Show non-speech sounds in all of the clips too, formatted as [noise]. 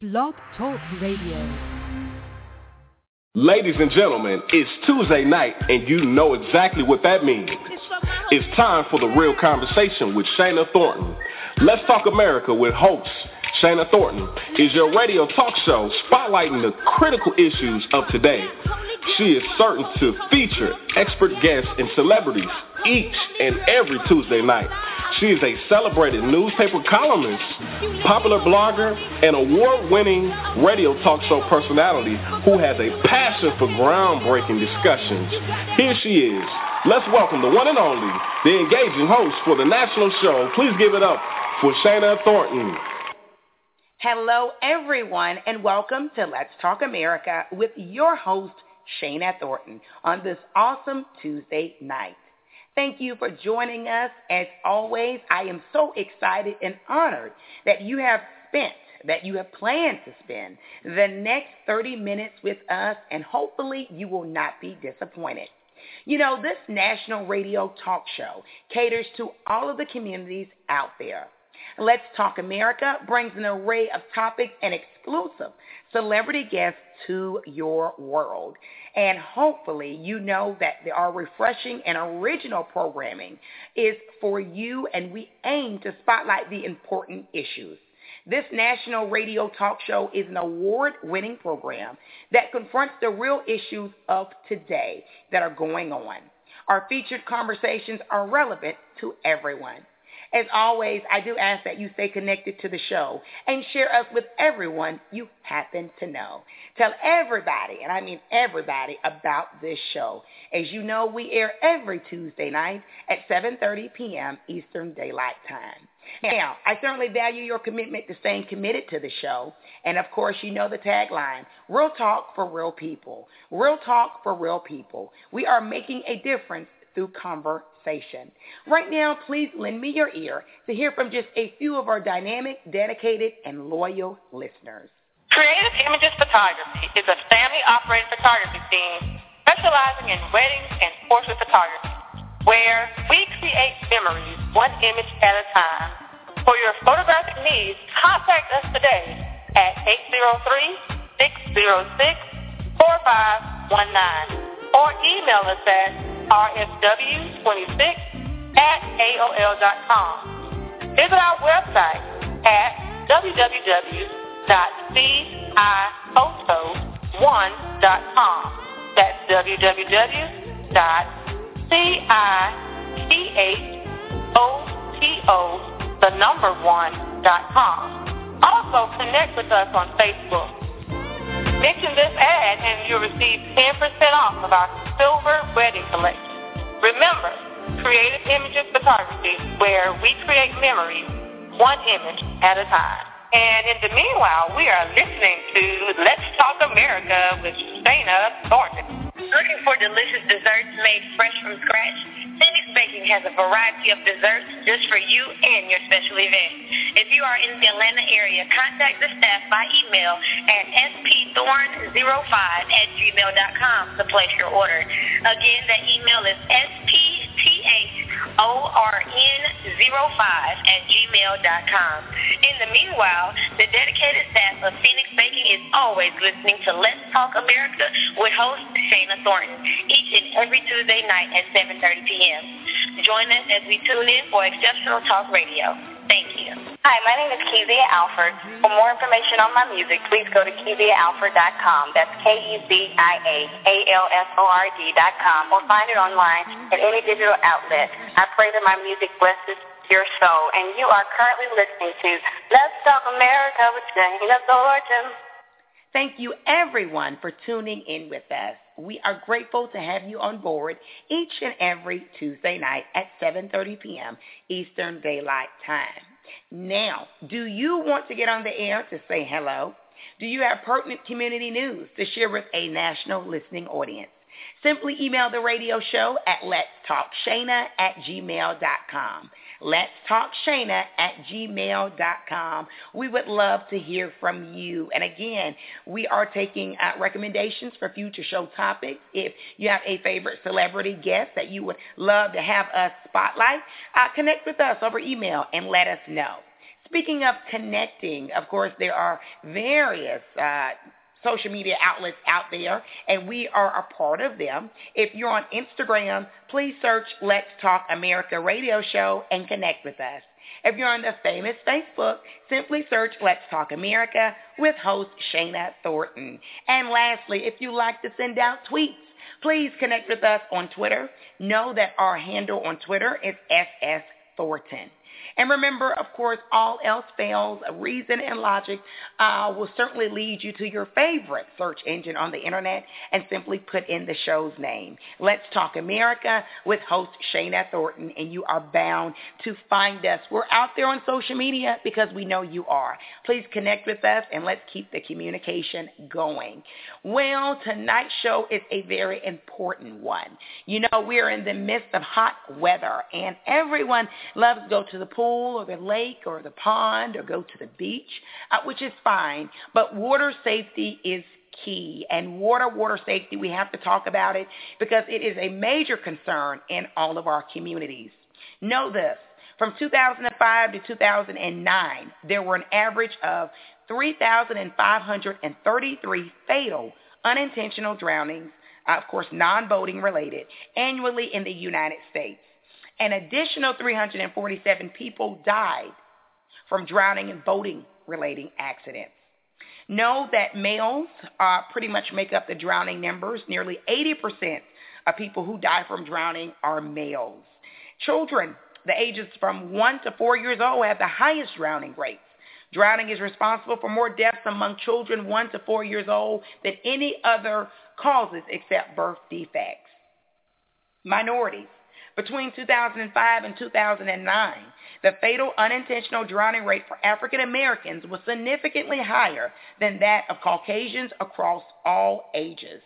Blog Talk Radio. Ladies and gentlemen, it's Tuesday night and you know exactly what that means. It's time for the real conversation with Shana Thornton. Let's Talk America with host Shana Thornton is your radio talk show spotlighting the critical issues of today. She is certain to feature expert guests and celebrities each and every Tuesday night. She is a celebrated newspaper columnist, popular blogger, and award-winning radio talk show personality who has a passion for groundbreaking discussions. Here she is. Let's welcome the one and only, the engaging host for the national show. Please give it up for Shana Thornton. Hello, everyone, and welcome to Let's Talk America with your host, Shana Thornton, on this awesome Tuesday night. Thank you for joining us. As always, I am so excited and honored that you have spent, that you have planned to spend the next 30 minutes with us, and hopefully you will not be disappointed. You know, this national radio talk show caters to all of the communities out there. Let's Talk America brings an array of topics and exclusive celebrity guests to your world. And hopefully you know that our refreshing and original programming is for you and we aim to spotlight the important issues. This national radio talk show is an award-winning program that confronts the real issues of today that are going on. Our featured conversations are relevant to everyone. As always, I do ask that you stay connected to the show and share us with everyone you happen to know. Tell everybody, and I mean everybody, about this show. As you know, we air every Tuesday night at 7.30 p.m. Eastern Daylight Time. Now, I certainly value your commitment to staying committed to the show. And of course, you know the tagline, real talk for real people. Real talk for real people. We are making a difference through conversation. Right now, please lend me your ear to hear from just a few of our dynamic, dedicated, and loyal listeners. Creative Images Photography is a family-operated photography team specializing in weddings and portrait photography, where we create memories one image at a time. For your photographic needs, contact us today at 803-606-4519 or email us at rsw26 at AOL.com. Visit our website at www.ciphoto1.com. That's www.ciphoto, the number one, dot com. Also connect with us on Facebook. Mention this ad and you'll receive 10% off of our silver wedding collection. Remember, Creative Images Photography, where we create memories one image at a time. And in the meanwhile, we are listening to Let's Talk America with Shana Thornton. Looking for delicious desserts made fresh from scratch? Phoenix Baking has a variety of desserts just for you and your special event. If you are in the Atlanta area, contact the staff by email at spthorn05 at gmail.com to place your order. Again, that email is spthorn05 at gmail.com. In the meanwhile, the dedicated staff of Phoenix Baking is always listening to Let's Talk America with host Shana Thornton each and every Tuesday night at 7.30 p.m. Join us as we tune in for exceptional talk radio. Thank you. Hi, my name is Kezia Alford. For more information on my music, please go to KeziaAlford.com. That's K-E-Z-I-A-A-L-F-O-R-D.com or find it online at any digital outlet. I pray that my music blesses your soul. And you are currently listening to Let's Talk America with Shana Thornton. Thank you everyone for tuning in with us. We are grateful to have you on board each and every Tuesday night at 7.30 p.m. Eastern Daylight Time. Now, do you want to get on the air to say hello? Do you have pertinent community news to share with a national listening audience? Simply email the radio show at letstalkshana at gmail.com. Let's talk Shana at gmail.com. We would love to hear from you. And again, we are taking uh, recommendations for future show topics. If you have a favorite celebrity guest that you would love to have us spotlight, uh, connect with us over email and let us know. Speaking of connecting, of course, there are various uh, social media outlets out there, and we are a part of them. If you're on Instagram, please search Let's Talk America Radio Show and connect with us. If you're on the famous Facebook, simply search Let's Talk America with host Shana Thornton. And lastly, if you like to send out tweets, please connect with us on Twitter. Know that our handle on Twitter is SS Thornton. And remember, of course, all else fails. Reason and logic uh, will certainly lead you to your favorite search engine on the internet and simply put in the show's name. Let's Talk America with host Shana Thornton, and you are bound to find us. We're out there on social media because we know you are. Please connect with us and let's keep the communication going. Well, tonight's show is a very important one. You know, we're in the midst of hot weather, and everyone loves to go to the pool or the lake or the pond or go to the beach, uh, which is fine. But water safety is key. And water, water safety, we have to talk about it because it is a major concern in all of our communities. Know this. From 2005 to 2009, there were an average of 3,533 fatal unintentional drownings, of course non-boating related, annually in the United States. An additional 347 people died from drowning and boating relating accidents. Know that males uh, pretty much make up the drowning numbers. Nearly 80% of people who die from drowning are males. Children, the ages from 1 to 4 years old, have the highest drowning rates. Drowning is responsible for more deaths among children 1 to 4 years old than any other causes except birth defects. Minorities. Between 2005 and 2009, the fatal unintentional drowning rate for African Americans was significantly higher than that of Caucasians across all ages.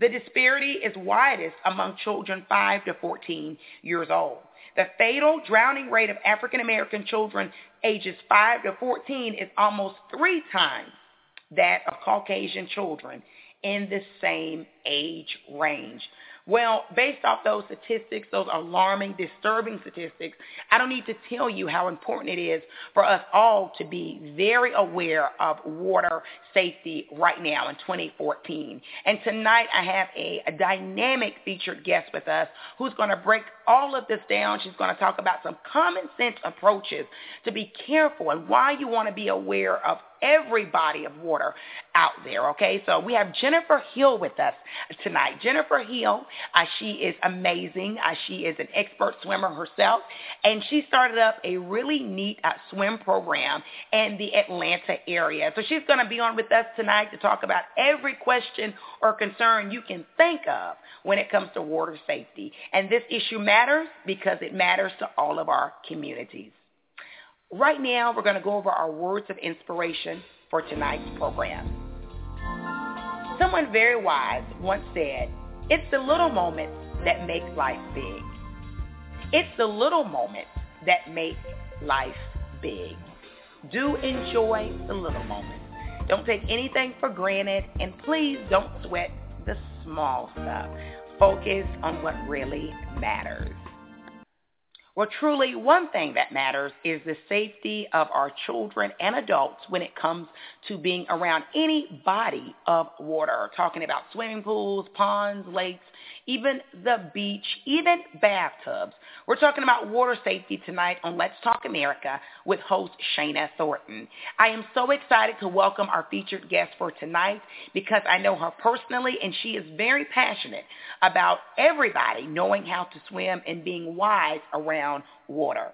The disparity is widest among children 5 to 14 years old. The fatal drowning rate of African American children ages 5 to 14 is almost three times that of Caucasian children in the same age range. Well, based off those statistics, those alarming, disturbing statistics, I don't need to tell you how important it is for us all to be very aware of water safety right now in 2014. And tonight I have a, a dynamic featured guest with us who's going to break all of this down. She's going to talk about some common sense approaches to be careful and why you want to be aware of every body of water out there, okay? So we have Jennifer Hill with us tonight. Jennifer Hill, uh, she is amazing. Uh, she is an expert swimmer herself, and she started up a really neat uh, swim program in the Atlanta area. So she's going to be on with us tonight to talk about every question or concern you can think of when it comes to water safety. And this issue matters because it matters to all of our communities. Right now, we're going to go over our words of inspiration for tonight's program. Someone very wise once said, it's the little moments that make life big. It's the little moments that make life big. Do enjoy the little moments. Don't take anything for granted, and please don't sweat the small stuff. Focus on what really matters. Well, truly, one thing that matters is the safety of our children and adults when it comes to being around any body of water. Talking about swimming pools, ponds, lakes, even the beach, even bathtubs. We're talking about water safety tonight on Let's Talk America with host Shana Thornton. I am so excited to welcome our featured guest for tonight because I know her personally and she is very passionate about everybody knowing how to swim and being wise around water.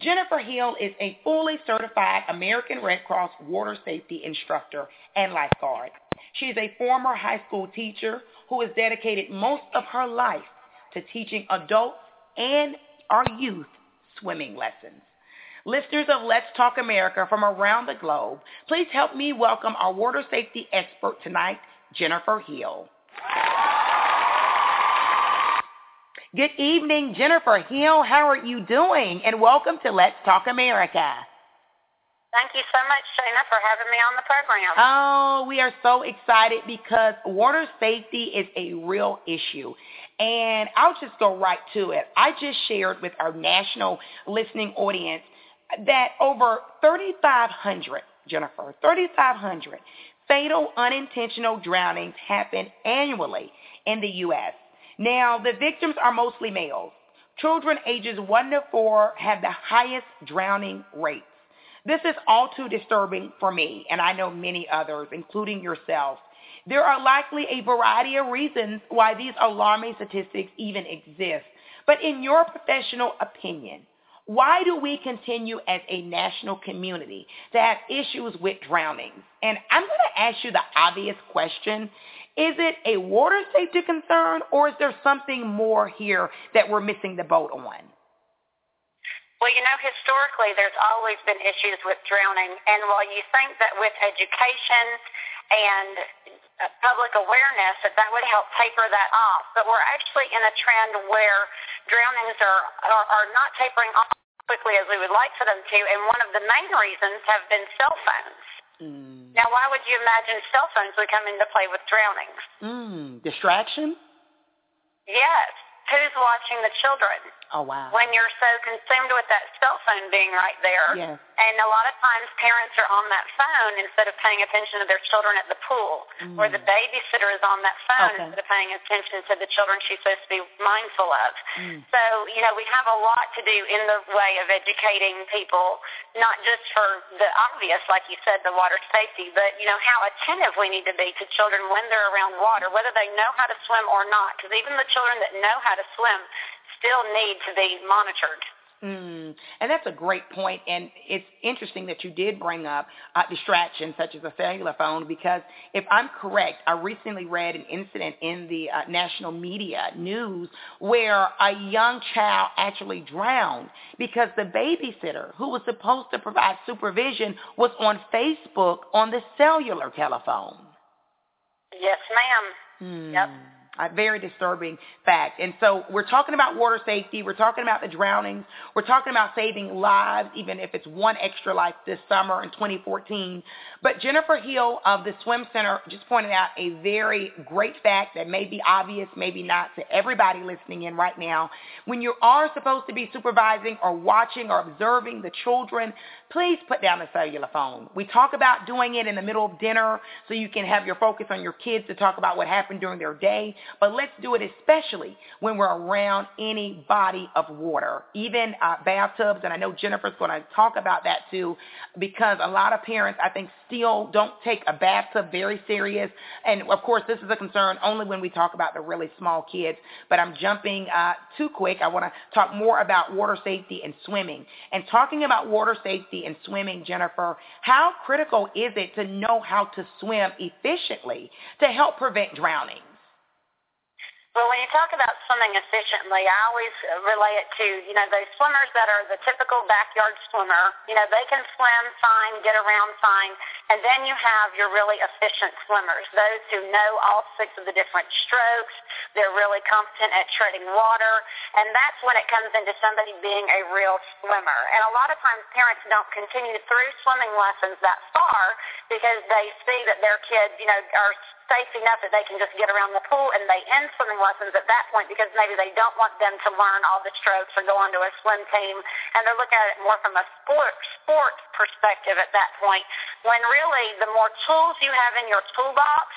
Jennifer Hill is a fully certified American Red Cross water safety instructor and lifeguard. She is a former high school teacher who has dedicated most of her life to teaching adults and our youth swimming lessons. Listeners of Let's Talk America from around the globe, please help me welcome our water safety expert tonight, Jennifer Hill. Good evening, Jennifer Hill. How are you doing? And welcome to Let's Talk America. Thank you so much, Shana, for having me on the program. Oh, we are so excited because water safety is a real issue. And I'll just go right to it. I just shared with our national listening audience that over 3,500, Jennifer, 3,500 fatal unintentional drownings happen annually in the U.S. Now, the victims are mostly males. Children ages 1 to 4 have the highest drowning rates. This is all too disturbing for me, and I know many others, including yourself. There are likely a variety of reasons why these alarming statistics even exist. But in your professional opinion, why do we continue as a national community to have issues with drownings? And I'm going to ask you the obvious question. Is it a water safety concern or is there something more here that we're missing the boat on? Well, you know, historically, there's always been issues with drowning. And while you think that with education and uh, public awareness, that that would help taper that off, but we're actually in a trend where drownings are, are, are not tapering off quickly as we would like for them to. And one of the main reasons have been cell phones. Mm. Now, why would you imagine cell phones would come into play with drownings? Mm. Distraction? Yes. Who's watching the children? Oh, wow. When you're so consumed with that cell phone being right there. Yes. And a lot of times parents are on that phone instead of paying attention to their children at the pool, mm. or the babysitter is on that phone okay. instead of paying attention to the children she's supposed to be mindful of. Mm. So, you know, we have a lot to do in the way of educating people, not just for the obvious, like you said, the water safety, but, you know, how attentive we need to be to children when they're around water, whether they know how to swim or not. Because even the children that know how to swim still need to be monitored. Mm, and that's a great point, and it's interesting that you did bring up uh, distractions such as a cellular phone because if I'm correct, I recently read an incident in the uh, national media news where a young child actually drowned because the babysitter who was supposed to provide supervision was on Facebook on the cellular telephone. Yes, ma'am. Mm. Yep a very disturbing fact. And so we're talking about water safety. We're talking about the drownings. We're talking about saving lives, even if it's one extra life this summer in 2014. But Jennifer Hill of the Swim Center just pointed out a very great fact that may be obvious, maybe not to everybody listening in right now. When you are supposed to be supervising or watching or observing the children, please put down the cellular phone. We talk about doing it in the middle of dinner so you can have your focus on your kids to talk about what happened during their day but let's do it especially when we're around any body of water, even uh, bathtubs. And I know Jennifer's going to talk about that too, because a lot of parents, I think, still don't take a bathtub very serious. And of course, this is a concern only when we talk about the really small kids. But I'm jumping uh, too quick. I want to talk more about water safety and swimming. And talking about water safety and swimming, Jennifer, how critical is it to know how to swim efficiently to help prevent drowning? Well, when you talk about swimming efficiently, I always relate it to, you know, those swimmers that are the typical backyard swimmer. You know, they can swim fine, get around fine. And then you have your really efficient swimmers, those who know all six of the different strokes. They're really competent at treading water. And that's when it comes into somebody being a real swimmer. And a lot of times parents don't continue through swimming lessons that far because they see that their kids, you know, are safe enough that they can just get around the pool and they end swimming lessons at that point because maybe they don't want them to learn all the strokes or go onto a swim team. And they're looking at it more from a sport sport perspective at that point when really the more tools you have in your toolbox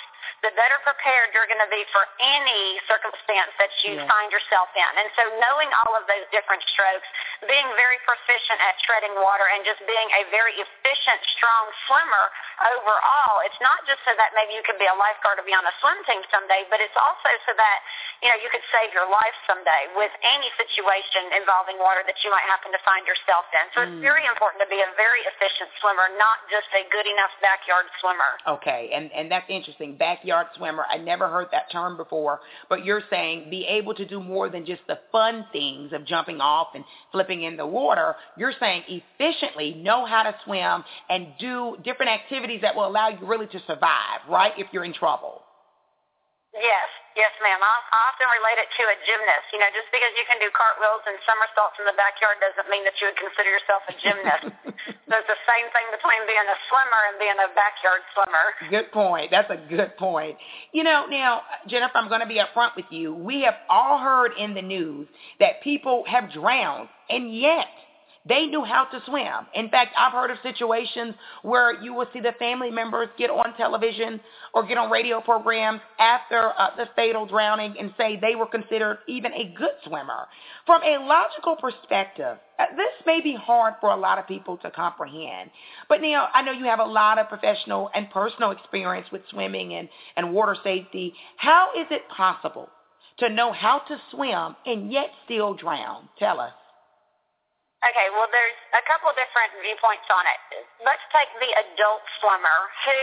the better prepared you're going to be for any circumstance that you yeah. find yourself in. And so knowing all of those different strokes, being very proficient at treading water and just being a very efficient, strong swimmer overall, it's not just so that maybe you could be a lifeguard or be on a swim team someday, but it's also so that, you know, you could save your life someday with any situation involving water that you might happen to find yourself in. So mm. it's very important to be a very efficient swimmer, not just a good enough backyard swimmer. Okay, and, and that's interesting. Backyard backyard swimmer. I never heard that term before, but you're saying be able to do more than just the fun things of jumping off and flipping in the water. You're saying efficiently know how to swim and do different activities that will allow you really to survive, right, if you're in trouble. Yes, yes, ma'am. I, I often relate it to a gymnast. You know, just because you can do cartwheels and somersaults in the backyard doesn't mean that you would consider yourself a gymnast. [laughs] so it's the same thing between being a swimmer and being a backyard swimmer. Good point. That's a good point. You know, now, Jennifer, I'm going to be upfront with you. We have all heard in the news that people have drowned, and yet they knew how to swim. In fact, I've heard of situations where you will see the family members get on television or get on radio programs after uh, the fatal drowning and say they were considered even a good swimmer. From a logical perspective, uh, this may be hard for a lot of people to comprehend. But Neil, I know you have a lot of professional and personal experience with swimming and, and water safety. How is it possible to know how to swim and yet still drown? Tell us. Okay, well, there's a couple different viewpoints on it. Let's take the adult swimmer who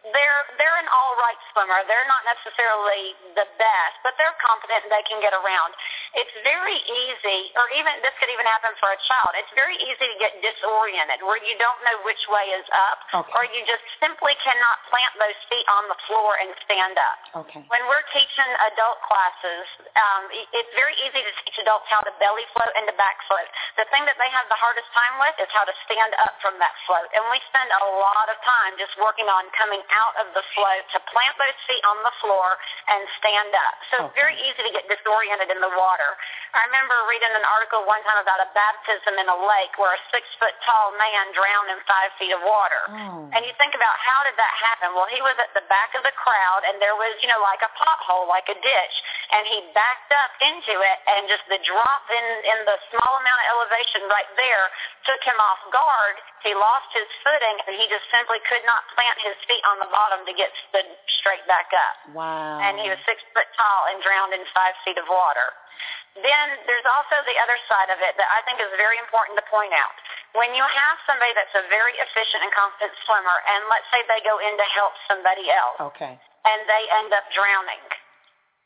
they're they're an all right swimmer. They're not necessarily the best, but they're competent and they can get around. It's very easy, or even this could even happen for a child. It's very easy to get disoriented, where you don't know which way is up, okay. or you just simply cannot plant those feet on the floor and stand up. Okay. When we're teaching adult classes, um, it's very easy to teach adults how to belly float and to back float. The thing that they have the hardest time with is how to stand up from that float, and we spend a lot of time just working on coming out of the float to plant those feet on the floor and stand up. So okay. it's very easy to get disoriented in the water. I remember reading an article one time about a baptism in a lake where a six foot tall man drowned in five feet of water. Oh. And you think about how did that happen? Well, he was at the back of the crowd and there was, you know, like a pothole, like a ditch, and he backed up into it and just the drop in, in the small amount of elevation right there took him off guard. He lost his footing and he just simply could not plant his feet on the bottom to get stood straight back up. Wow. And he was six foot tall and drowned in five feet of water. Then there's also the other side of it that I think is very important to point out. When you have somebody that's a very efficient and competent swimmer, and let's say they go in to help somebody else, okay. and they end up drowning,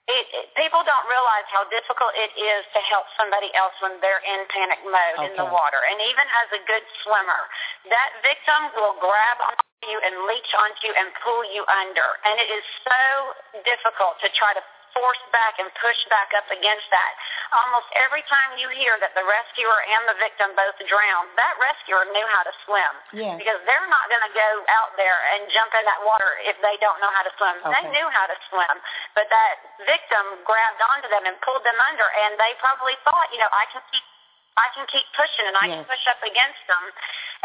it, it, people don't realize how difficult it is to help somebody else when they're in panic mode okay. in the water. And even as a good swimmer, that victim will grab onto you and leech onto you and pull you under. And it is so difficult to try to force back and push back up against that. Almost every time you hear that the rescuer and the victim both drowned, that rescuer knew how to swim. Yes. Because they're not going to go out there and jump in that water if they don't know how to swim. Okay. They knew how to swim. But that victim grabbed onto them and pulled them under, and they probably thought, you know, I can keep I can keep pushing and I yes. can push up against them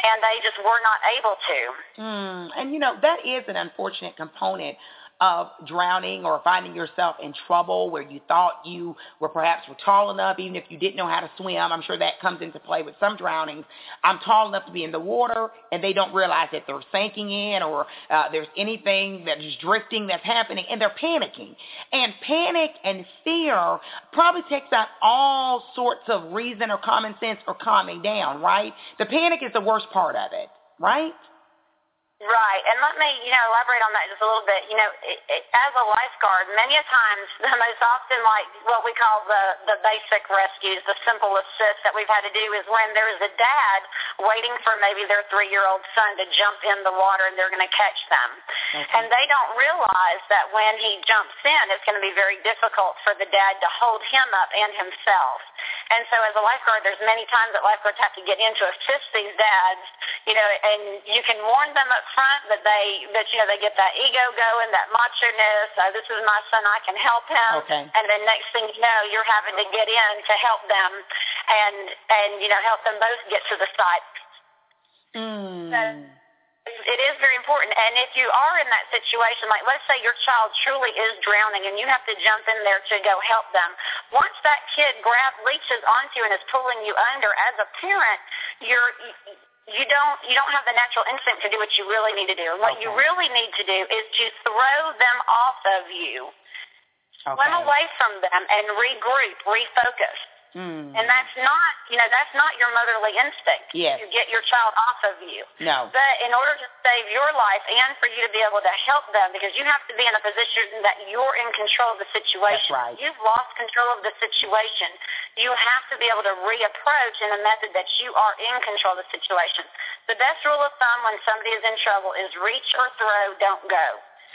and they just were not able to. Mm. And you know, that is an unfortunate component of drowning or finding yourself in trouble where you thought you were perhaps were tall enough, even if you didn't know how to swim. I'm sure that comes into play with some drownings. I'm tall enough to be in the water, and they don't realize that they're sinking in or uh, there's anything that is drifting that's happening, and they're panicking. And panic and fear probably takes out all sorts of reason or common sense or calming down, right? The panic is the worst part of it, right? Right, and let me, you know, elaborate on that just a little bit. You know, it, it, as a lifeguard, many a times, the most often, like what we call the the basic rescues, the simple assist that we've had to do is when there's a dad waiting for maybe their three-year-old son to jump in the water and they're going to catch them, okay. and they don't realize that when he jumps in, it's going to be very difficult for the dad to hold him up and himself. And so, as a lifeguard, there's many times that lifeguards have to get in to assist these dads, you know, and you can warn them up front that they that you know they get that ego going, that macho ness. Oh, this is my son, I can help him. Okay. And then next thing you know, you're having to get in to help them, and and you know help them both get to the site. Mm. So, it is very important. And if you are in that situation, like let's say your child truly is drowning and you have to jump in there to go help them, once that kid grab leeches onto you and is pulling you under, as a parent, you're you don't you don't have the natural instinct to do what you really need to do. And what okay. you really need to do is to throw them off of you. Okay. Swim away from them and regroup, refocus. Mm. And that's not, you know, that's not your motherly instinct. Yes. To get your child off of you. No. But in order to save your life and for you to be able to help them, because you have to be in a position that you're in control of the situation. That's right. You've lost control of the situation. You have to be able to reapproach in a method that you are in control of the situation. The best rule of thumb when somebody is in trouble is reach or throw, don't go.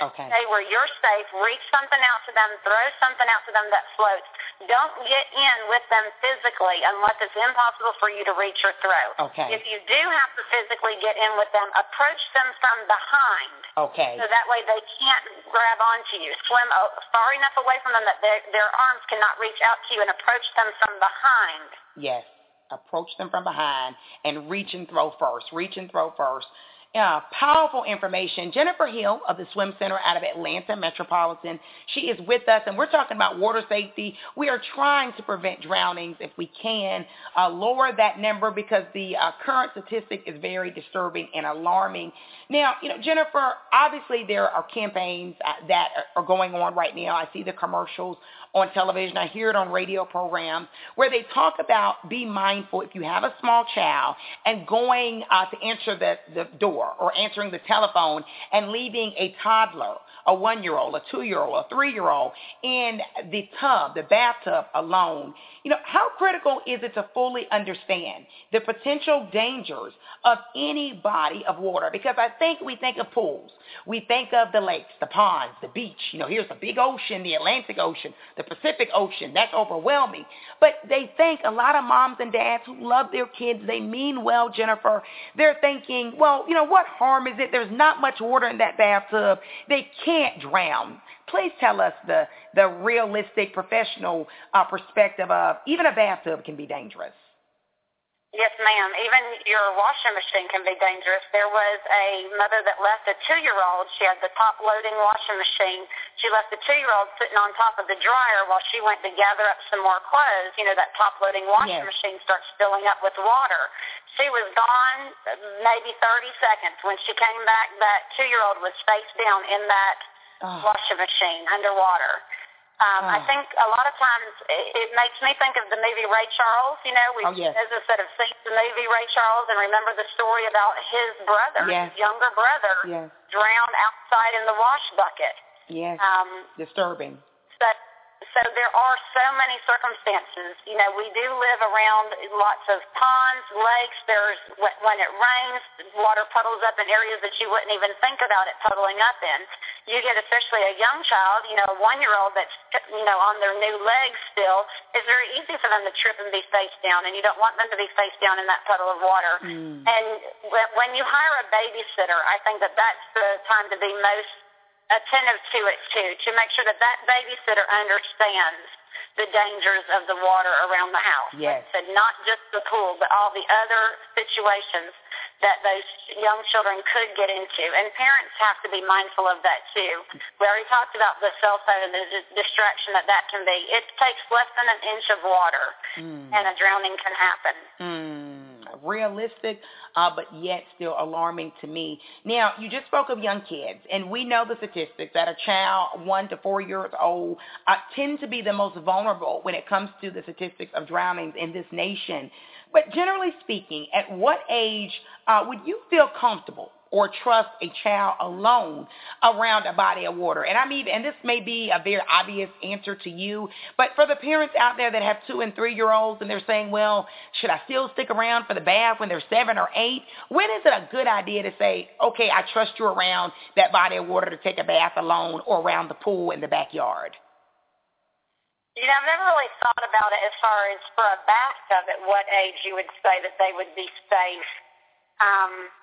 Okay. Stay where you're safe. Reach something out to them. Throw something out to them that floats. Don't get in with them physically unless it's impossible for you to reach or throw. Okay. If you do have to physically get in with them, approach them from behind. Okay. So that way they can't grab onto you. Swim far enough away from them that their, their arms cannot reach out to you and approach them from behind. Yes. approach them from behind and reach and throw first. Reach and throw first. Uh, powerful information. Jennifer Hill of the Swim Center out of Atlanta Metropolitan. She is with us, and we're talking about water safety. We are trying to prevent drownings if we can, uh, lower that number because the uh, current statistic is very disturbing and alarming. Now, you know, Jennifer, obviously there are campaigns uh, that are going on right now. I see the commercials on television. I hear it on radio programs where they talk about be mindful if you have a small child and going uh, to answer the, the door or answering the telephone and leaving a toddler, a one-year-old, a two-year-old, a three-year-old in the tub, the bathtub alone. You know, how critical is it to fully understand the potential dangers of any body of water? Because I think we think of pools. We think of the lakes, the ponds, the beach. You know, here's the big ocean, the Atlantic Ocean, the Pacific Ocean. That's overwhelming. But they think a lot of moms and dads who love their kids, they mean well, Jennifer. They're thinking, well, you know, what harm is it? There's not much water in that bathtub. They can't drown. Please tell us the, the realistic professional uh, perspective of even a bathtub can be dangerous. Yes, ma'am. Even your washing machine can be dangerous. There was a mother that left a two-year-old. She had the top-loading washing machine. She left the two-year-old sitting on top of the dryer while she went to gather up some more clothes. You know, that top-loading washing yes. machine starts filling up with water. She was gone maybe 30 seconds. When she came back, that two-year-old was face down in that oh. washing machine underwater. Um, oh. I think a lot of times it, it makes me think of the movie Ray Charles. You know, we, oh, yes. as I said, have seen the movie Ray Charles and remember the story about his brother, yes. his younger brother, yes. drowned outside in the wash bucket. Yes. Um, Disturbing. But so there are so many circumstances. You know, we do live around lots of ponds, lakes. There's when it rains, water puddles up in areas that you wouldn't even think about it puddling up in. You get especially a young child, you know, a one-year-old that's you know on their new legs still. It's very easy for them to trip and be face down, and you don't want them to be face down in that puddle of water. Mm. And when you hire a babysitter, I think that that's the time to be most attentive to it too, to make sure that that babysitter understands the dangers of the water around the house. Yes. Like said, not just the pool, but all the other situations that those young children could get into. And parents have to be mindful of that too. We already talked about the cell phone and the distraction that that can be. It takes less than an inch of water mm. and a drowning can happen. Mm realistic, uh, but yet still alarming to me. Now, you just spoke of young kids, and we know the statistics that a child one to four years old uh, tend to be the most vulnerable when it comes to the statistics of drownings in this nation. But generally speaking, at what age uh, would you feel comfortable or trust a child alone around a body of water. And I'm even, and this may be a very obvious answer to you, but for the parents out there that have two and three year olds and they're saying, well, should I still stick around for the bath when they're seven or eight? When is it a good idea to say, okay, I trust you around that body of water to take a bath alone or around the pool in the backyard? You know, I've never really thought about it as far as for a bathtub at what age you would say that they would be safe. Um,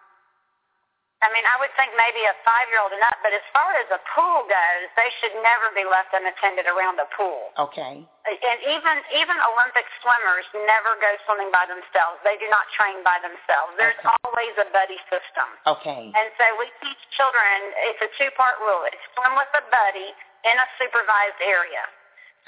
I mean, I would think maybe a five-year-old and up, but as far as a pool goes, they should never be left unattended around a pool. Okay. And even even Olympic swimmers never go swimming by themselves. They do not train by themselves. There's okay. always a buddy system. Okay. And so we teach children. It's a two-part rule. It's swim with a buddy in a supervised area.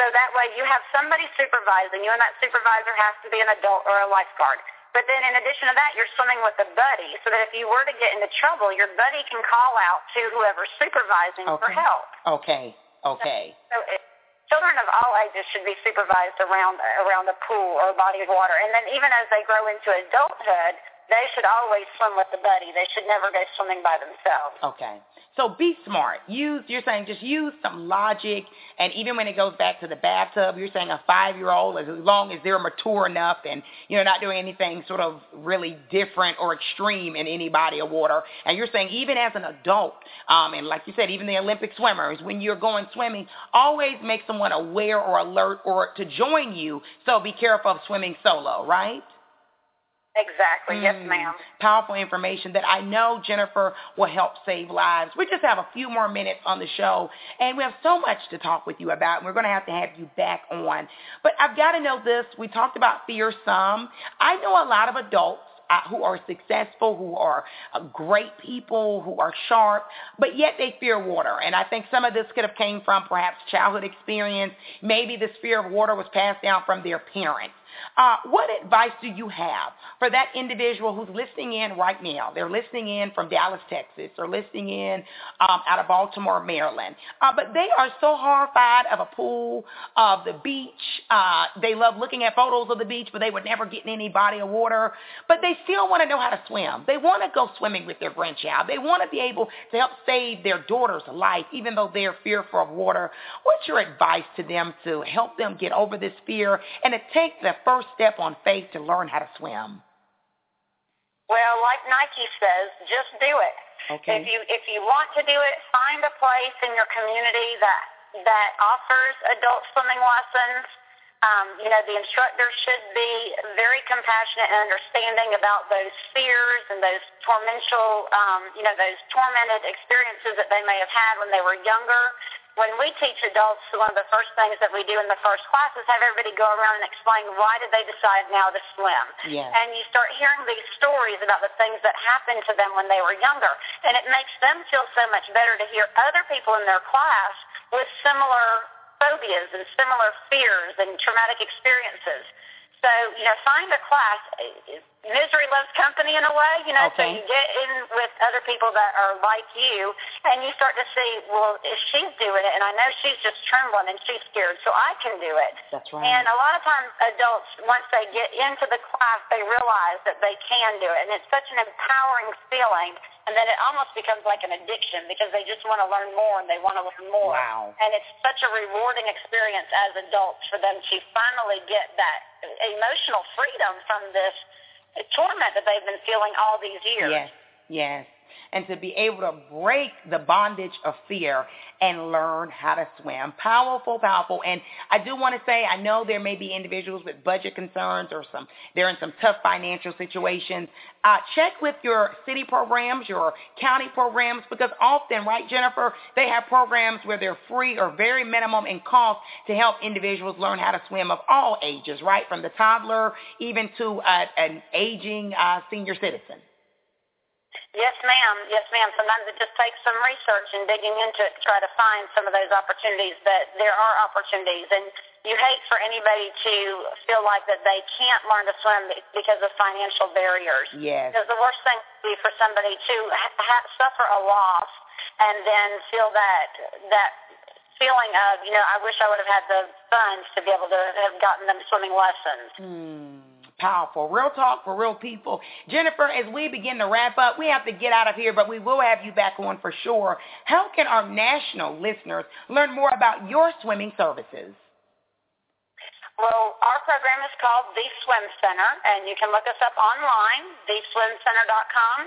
So that way you have somebody supervising you, and that supervisor has to be an adult or a lifeguard. But then in addition to that, you're swimming with a buddy so that if you were to get into trouble, your buddy can call out to whoever's supervising okay. for help. Okay. Okay. So, so it, children of all ages should be supervised around around a pool or a body of water. And then even as they grow into adulthood, they should always swim with a buddy. They should never go swimming by themselves. Okay. So be smart. Use you're saying just use some logic and even when it goes back to the bathtub, you're saying a five year old as long as they're mature enough and you know not doing anything sort of really different or extreme in any body of water. And you're saying even as an adult, um, and like you said, even the Olympic swimmers, when you're going swimming, always make someone aware or alert or to join you. So be careful of swimming solo, right? Exactly. Mm. Yes, ma'am. Powerful information that I know Jennifer will help save lives. We just have a few more minutes on the show, and we have so much to talk with you about. And we're going to have to have you back on. But I've got to know this. We talked about fear some. I know a lot of adults uh, who are successful, who are uh, great people, who are sharp, but yet they fear water. And I think some of this could have came from perhaps childhood experience. Maybe this fear of water was passed down from their parents. Uh, what advice do you have for that individual who's listening in right now? They're listening in from Dallas, Texas, or listening in um, out of Baltimore, Maryland. Uh, but they are so horrified of a pool, of the beach. Uh, they love looking at photos of the beach, but they would never get in any body of water. But they still want to know how to swim. They want to go swimming with their grandchild. They want to be able to help save their daughter's life, even though they're fearful of water. What's your advice to them to help them get over this fear and to take the first step on faith to learn how to swim? Well, like Nike says, just do it. Okay. If you if you want to do it, find a place in your community that that offers adult swimming lessons. Um, you know, the instructor should be very compassionate and understanding about those fears and those tormental, um, you know, those tormented experiences that they may have had when they were younger when we teach adults, one of the first things that we do in the first class is have everybody go around and explain why did they decide now to swim. Yes. And you start hearing these stories about the things that happened to them when they were younger. And it makes them feel so much better to hear other people in their class with similar phobias and similar fears and traumatic experiences. So, you know, find a class. Misery loves company in a way, you know, okay. so you get in with other people that are like you and you start to see, well, if she's doing it and I know she's just trembling and she's scared, so I can do it. That's right. And a lot of times adults, once they get into the class, they realize that they can do it. And it's such an empowering feeling and then it almost becomes like an addiction because they just want to learn more and they want to learn more. Wow. And it's such a rewarding experience as adults for them to finally get that emotional freedom from this torment that they've been feeling all these years. Yes, yes and to be able to break the bondage of fear and learn how to swim. Powerful, powerful. And I do want to say, I know there may be individuals with budget concerns or some, they're in some tough financial situations. Uh, check with your city programs, your county programs, because often, right, Jennifer, they have programs where they're free or very minimum in cost to help individuals learn how to swim of all ages, right, from the toddler even to uh, an aging uh, senior citizen. Yes, ma'am. Yes, ma'am. Sometimes it just takes some research and digging into it to try to find some of those opportunities. But there are opportunities, and you hate for anybody to feel like that they can't learn to swim because of financial barriers. Yes. Because the worst thing would be for somebody to ha- ha- suffer a loss and then feel that that feeling of, you know, I wish I would have had the funds to be able to have gotten them swimming lessons. Hmm powerful. Real talk for real people. Jennifer, as we begin to wrap up, we have to get out of here, but we will have you back on for sure. How can our national listeners learn more about your swimming services? Well, our program is called The Swim Center, and you can look us up online, theswimcenter.com.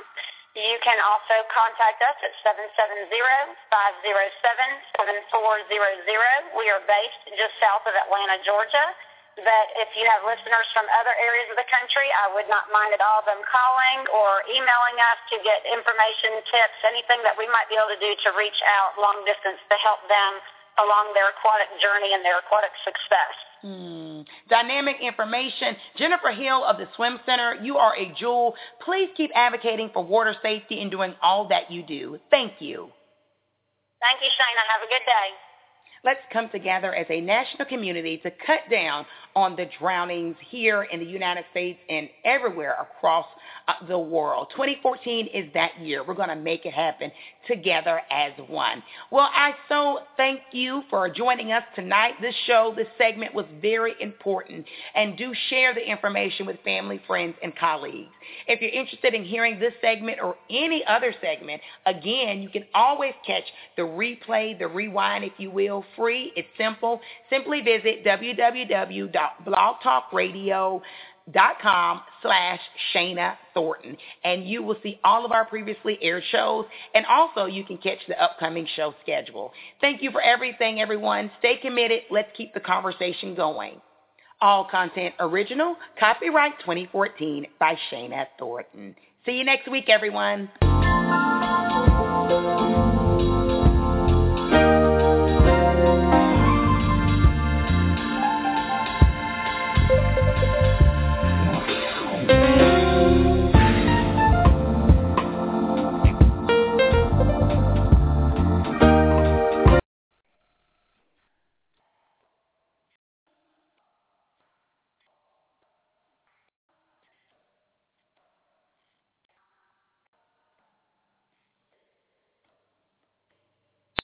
You can also contact us at 770-507-7400. We are based just south of Atlanta, Georgia. But if you have listeners from other areas of the country, I would not mind at all them calling or emailing us to get information, tips, anything that we might be able to do to reach out long distance to help them along their aquatic journey and their aquatic success. Hmm. Dynamic information. Jennifer Hill of the Swim Center, you are a jewel. Please keep advocating for water safety and doing all that you do. Thank you. Thank you, Shana. Have a good day. Let's come together as a national community to cut down on the drownings here in the United States and everywhere across uh, the world. 2014 is that year. We're going to make it happen together as one. Well, I so thank you for joining us tonight. This show, this segment was very important. And do share the information with family, friends, and colleagues. If you're interested in hearing this segment or any other segment, again, you can always catch the replay, the rewind, if you will, free. It's simple. Simply visit www.blogtalkradio.com slash Shana Thornton. And you will see all of our previously aired shows. And also you can catch the upcoming show schedule. Thank you for everything, everyone. Stay committed. Let's keep the conversation going. All content original, copyright 2014 by Shana Thornton. See you next week, everyone.